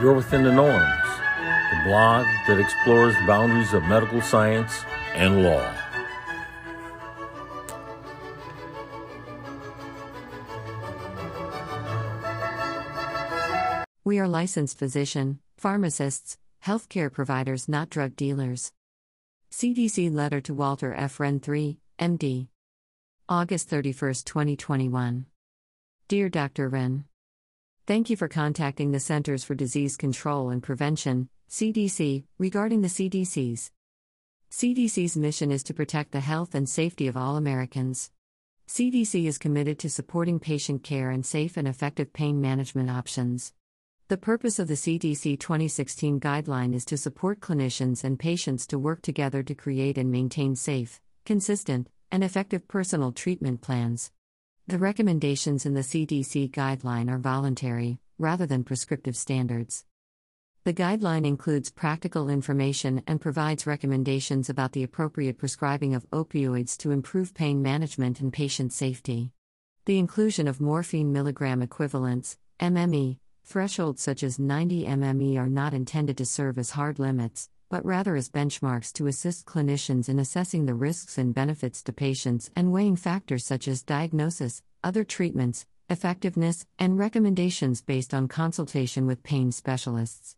You're Within the Norms, the blog that explores the boundaries of medical science and law. We are licensed physician, pharmacists, healthcare providers, not drug dealers. CDC letter to Walter F. Wrenn III, MD. August 31, 2021. Dear Dr. Wrenn, Thank you for contacting the Centers for Disease Control and Prevention, CDC, regarding the CDC's. CDC's mission is to protect the health and safety of all Americans. CDC is committed to supporting patient care and safe and effective pain management options. The purpose of the CDC 2016 guideline is to support clinicians and patients to work together to create and maintain safe, consistent, and effective personal treatment plans. The recommendations in the CDC guideline are voluntary, rather than prescriptive standards. The guideline includes practical information and provides recommendations about the appropriate prescribing of opioids to improve pain management and patient safety. The inclusion of morphine milligram equivalents, MME, thresholds such as 90 MME are not intended to serve as hard limits, but rather as benchmarks to assist clinicians in assessing the risks and benefits to patients and weighing factors such as diagnosis, other treatments, effectiveness, and recommendations based on consultation with pain specialists.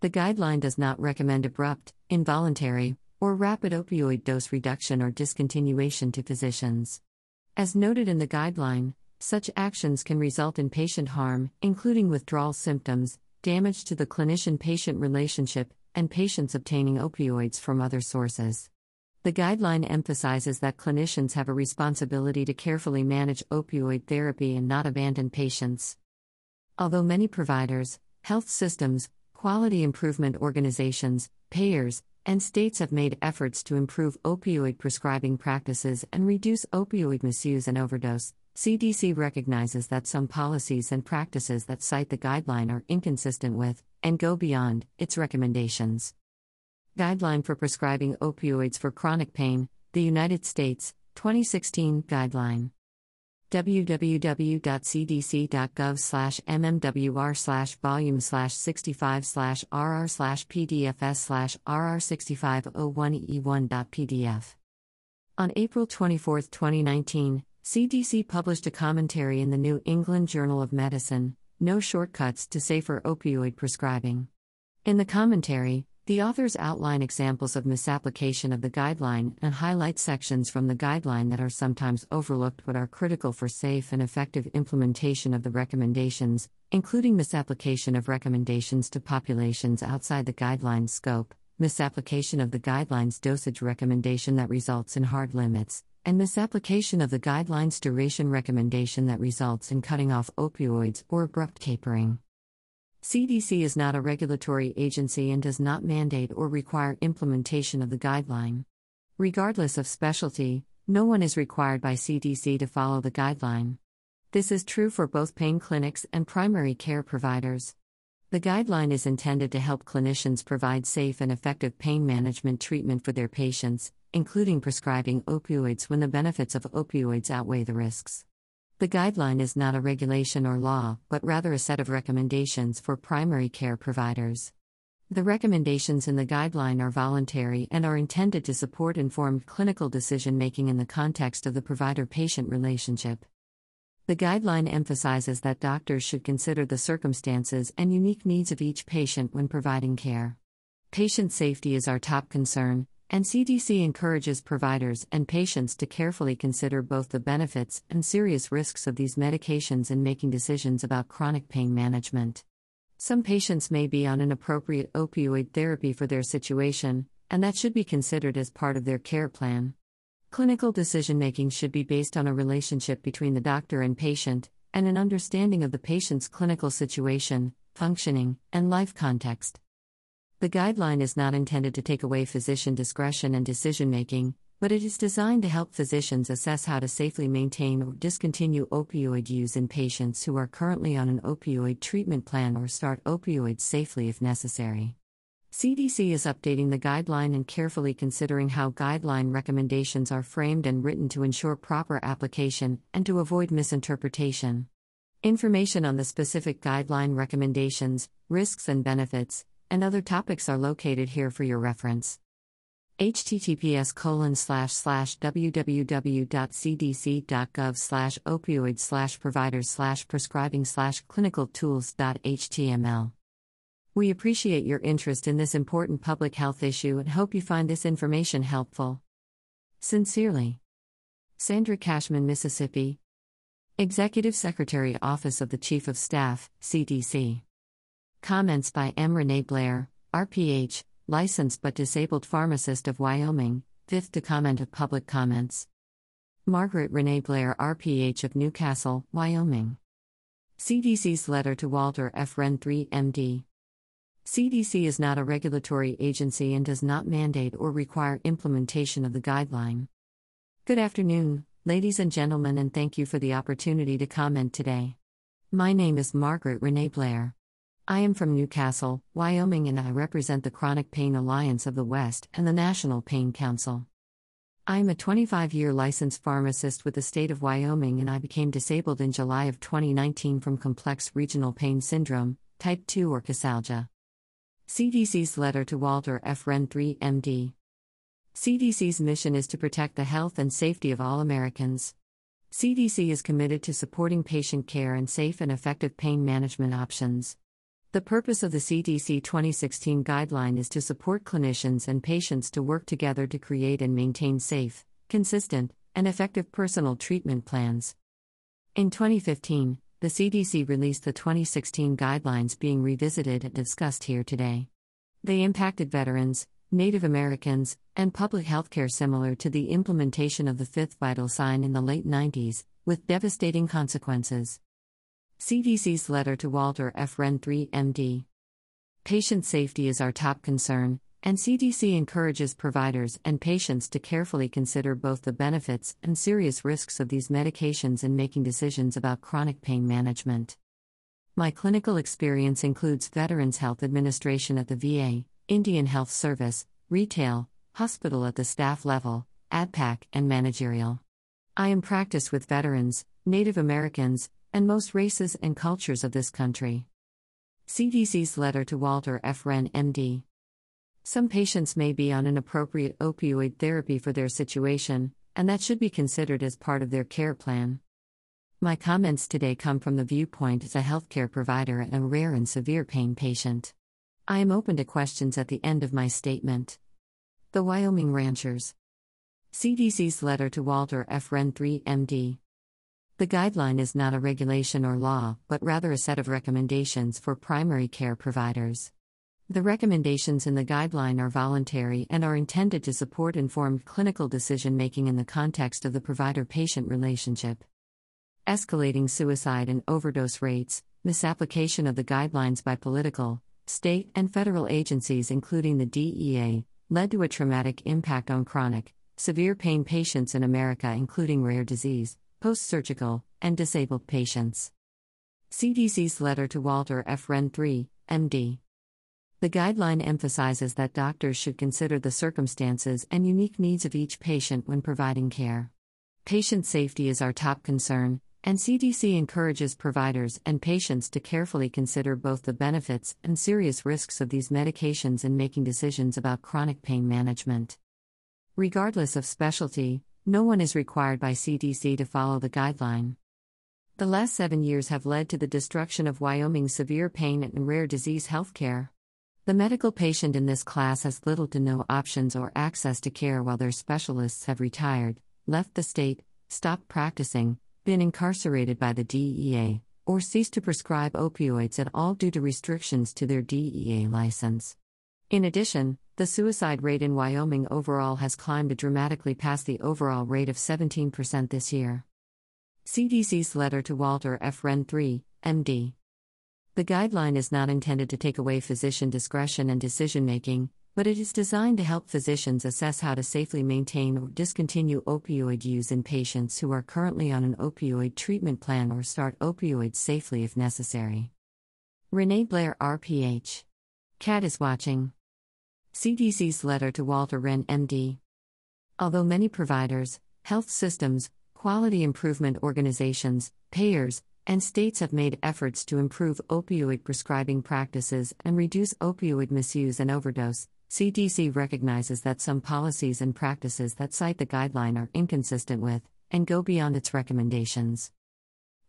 The guideline does not recommend abrupt, involuntary, or rapid opioid dose reduction or discontinuation to physicians. As noted in the guideline, such actions can result in patient harm, including withdrawal symptoms, damage to the clinician patient relationship, and patients obtaining opioids from other sources. The guideline emphasizes that clinicians have a responsibility to carefully manage opioid therapy and not abandon patients. Although many providers, health systems, quality improvement organizations, payers, and states have made efforts to improve opioid prescribing practices and reduce opioid misuse and overdose, CDC recognizes that some policies and practices that cite the guideline are inconsistent with, and go beyond, its recommendations. Guideline for Prescribing Opioids for Chronic Pain, the United States, 2016 Guideline www.cdc.gov slash mmwr slash volume slash 65 slash rr slash pdfs slash rr6501e1.pdf. On April 24, 2019, CDC published a commentary in the New England Journal of Medicine No Shortcuts to Safer Opioid Prescribing. In the commentary, the authors outline examples of misapplication of the guideline and highlight sections from the guideline that are sometimes overlooked but are critical for safe and effective implementation of the recommendations, including misapplication of recommendations to populations outside the guideline's scope, misapplication of the guideline's dosage recommendation that results in hard limits, and misapplication of the guideline's duration recommendation that results in cutting off opioids or abrupt tapering. CDC is not a regulatory agency and does not mandate or require implementation of the guideline. Regardless of specialty, no one is required by CDC to follow the guideline. This is true for both pain clinics and primary care providers. The guideline is intended to help clinicians provide safe and effective pain management treatment for their patients, including prescribing opioids when the benefits of opioids outweigh the risks. The guideline is not a regulation or law, but rather a set of recommendations for primary care providers. The recommendations in the guideline are voluntary and are intended to support informed clinical decision making in the context of the provider patient relationship. The guideline emphasizes that doctors should consider the circumstances and unique needs of each patient when providing care. Patient safety is our top concern, and CDC encourages providers and patients to carefully consider both the benefits and serious risks of these medications in making decisions about chronic pain management. Some patients may be on an appropriate opioid therapy for their situation, and that should be considered as part of their care plan. Clinical decision making should be based on a relationship between the doctor and patient, and an understanding of the patient's clinical situation, functioning, and life context. The guideline is not intended to take away physician discretion and decision making, but it is designed to help physicians assess how to safely maintain or discontinue opioid use in patients who are currently on an opioid treatment plan or start opioids safely if necessary. CDC is updating the guideline and carefully considering how guideline recommendations are framed and written to ensure proper application and to avoid misinterpretation. Information on the specific guideline recommendations, risks and benefits, and other topics are located here for your reference. https colon slash slash www.cdc.gov slash opioid slash providers slash prescribing slash clinical tools.html. We appreciate your interest in this important public health issue and hope you find this information helpful. Sincerely. Sandra Cashman, Mississippi. Executive Secretary, Office of the Chief of Staff, CDC. Comments by M. Renee Blare, RPH, licensed but disabled pharmacist of Wyoming, fifth to comment of public comments. Margaret Renee Blare, RPH of Newcastle, Wyoming. CDC's letter to Walter F. Wrenn, 3 MD. CDC is not a regulatory agency and does not mandate or require implementation of the guideline. Good afternoon, ladies and gentlemen, and thank you for the opportunity to comment today. My name is Margaret Renee Blare. I am from Newcastle, Wyoming, and I represent the Chronic Pain Alliance of the West and the National Pain Council. I am a 25 year licensed pharmacist with the state of Wyoming, and I became disabled in July of 2019 from complex regional pain syndrome, type 2 or causalgia. CDC's letter to Walter F. Wrenn 3 MD. CDC's mission is to protect the health and safety of all Americans. CDC is committed to supporting patient care and safe and effective pain management options. The purpose of the CDC 2016 guideline is to support clinicians and patients to work together to create and maintain safe, consistent, and effective personal treatment plans. In 2015, the CDC released the 2016 guidelines being revisited and discussed here today. They impacted veterans, Native Americans, and public health care similar to the implementation of the fifth vital sign in the late 90s, with devastating consequences. CDC's letter to Walter F. Wrenn 3 MD. Patient safety is our top concern, and CDC encourages providers and patients to carefully consider both the benefits and serious risks of these medications in making decisions about chronic pain management. My clinical experience includes Veterans Health Administration at the VA, Indian Health Service, retail, hospital at the staff level, ADPAC, and managerial. I am practiced with veterans, Native Americans, and most races and cultures of this country. CDC's letter to Walter F. Wrenn, MD. Some patients may be on an appropriate opioid therapy for their situation, and that should be considered as part of their care plan. My comments today come from the viewpoint as a healthcare provider and a rare and severe pain patient. I am open to questions at the end of my statement. The Wyoming Ranchers. CDC's letter to Walter F. Wrenn 3 MD. The guideline is not a regulation or law, but rather a set of recommendations for primary care providers. The recommendations in the guideline are voluntary and are intended to support informed clinical decision making in the context of the provider patient relationship. Escalating suicide and overdose rates, misapplication of the guidelines by political, state, and federal agencies, including the DEA, led to a traumatic impact on chronic, severe pain patients in America, including rare disease, post surgical, and disabled patients. CDC's letter to Walter F. Wrenn 3, MD. The guideline emphasizes that doctors should consider the circumstances and unique needs of each patient when providing care. Patient safety is our top concern, and CDC encourages providers and patients to carefully consider both the benefits and serious risks of these medications in making decisions about chronic pain management. Regardless of specialty, no one is required by CDC to follow the guideline. The last seven years have led to the destruction of Wyoming's severe pain and rare disease healthcare. The medical patient in this class has little to no options or access to care while their specialists have retired, left the state, stopped practicing, been incarcerated by the DEA, or ceased to prescribe opioids at all due to restrictions to their DEA license. In addition, the suicide rate in Wyoming overall has climbed dramatically past the overall rate of 17% this year. CDC's letter to Walter F. Wrenn 3, MD. The guideline is not intended to take away physician discretion and decision making, but it is designed to help physicians assess how to safely maintain or discontinue opioid use in patients who are currently on an opioid treatment plan or start opioids safely if necessary. Renee Blare, RPH. CAT is watching. CDC's letter to Walter Wrenn, MD. Although many providers, health systems, quality improvement organizations, payers, and states have made efforts to improve opioid prescribing practices and reduce opioid misuse and overdose. CDC recognizes that some policies and practices that cite the guideline are inconsistent with and go beyond its recommendations.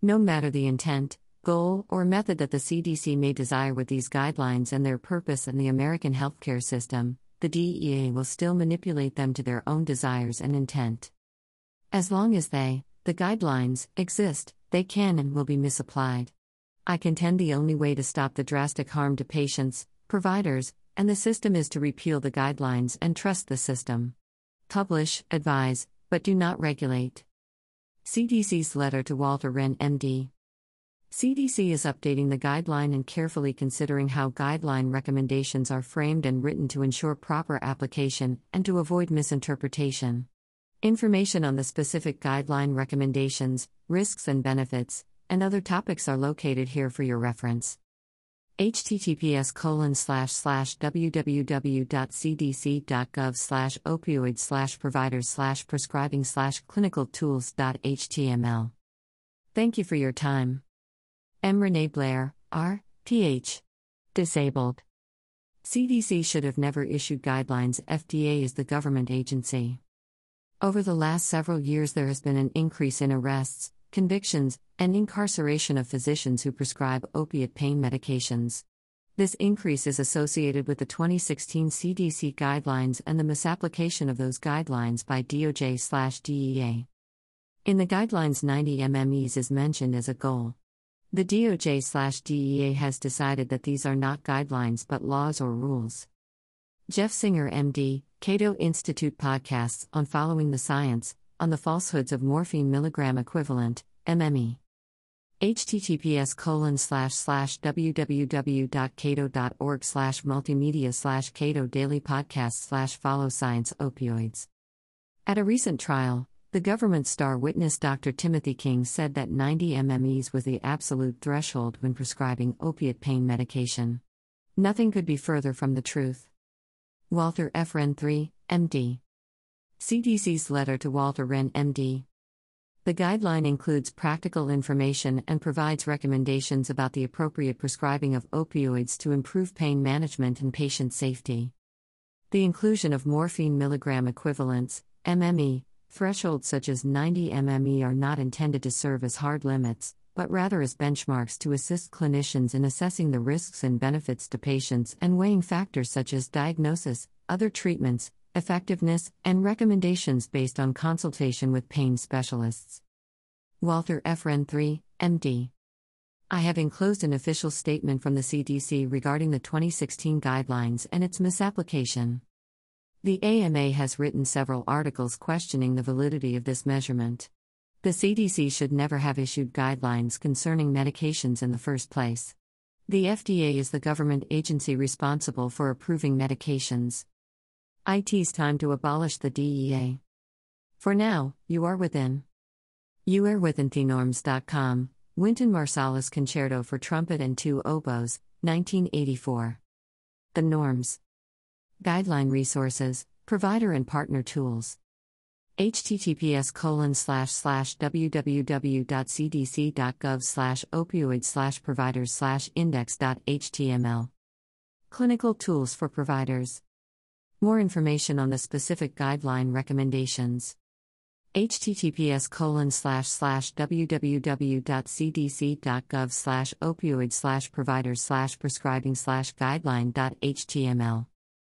No matter the intent, goal, or method that the CDC may desire with these guidelines and their purpose in the American healthcare system, the DEA will still manipulate them to their own desires and intent. As long as they, the guidelines, exist, they can and will be misapplied. I contend the only way to stop the drastic harm to patients, providers, and the system is to repeal the guidelines and trust the system. Publish, advise, but do not regulate. CDC's letter to Walter Wrenn, MD. CDC is updating the guideline and carefully considering how guideline recommendations are framed and written to ensure proper application and to avoid misinterpretation. Information on the specific guideline recommendations, risks and benefits, and other topics are located here for your reference. https colon slash slash www.cdc.gov slash opioid slash providers slash prescribing slash clinical tools.html. Thank you for your time. M. Renee Blare, R. Disabled. CDC should have never issued guidelines. FDA is the government agency. Over the last several years, there has been an increase in arrests, convictions, and incarceration of physicians who prescribe opiate pain medications. This increase is associated with the 2016 CDC guidelines and the misapplication of those guidelines by DOJ/DEA. In the guidelines 90 MMEs is mentioned as a goal. The DOJ/DEA has decided that these are not guidelines but laws or rules. Jeff Singer, MD, Cato Institute podcasts on following the science, on the falsehoods of morphine milligram equivalent, MME. https colon slash slash www.cato.org slash multimedia slash cato daily podcast slash follow science opioids. At a recent trial, the government star witness Dr. Timothy King said that 90 MMEs was the absolute threshold when prescribing opiate pain medication. Nothing could be further from the truth. Walter F. Wrenn III, MD. CDC's letter to Walter Wrenn, MD. The guideline includes practical information and provides recommendations about the appropriate prescribing of opioids to improve pain management and patient safety. The inclusion of morphine milligram equivalents, MME, thresholds such as 90 MME are not intended to serve as hard limits, but rather as benchmarks to assist clinicians in assessing the risks and benefits to patients and weighing factors such as diagnosis, other treatments, effectiveness, and recommendations based on consultation with pain specialists. Walter F. Wrenn III, MD. I have enclosed an official statement from the CDC regarding the 2016 guidelines and its misapplication. The AMA has written several articles questioning the validity of this measurement. The CDC should never have issued guidelines concerning medications in the first place. The FDA is the government agency responsible for approving medications. IT's time to abolish the DEA. For now, you are within. You are within thenorms.com, Wynton Marsalis Concerto for Trumpet and Two Oboes, 1984. The Norms. Guideline resources, provider and partner tools https colon slash slash www.cdc.gov slash opioid slash providers slash index.html. Clinical tools for providers. More information on the specific guideline recommendations. https colon slash slash www.cdc.gov slash opioid slash providers slash prescribing slash guideline.html.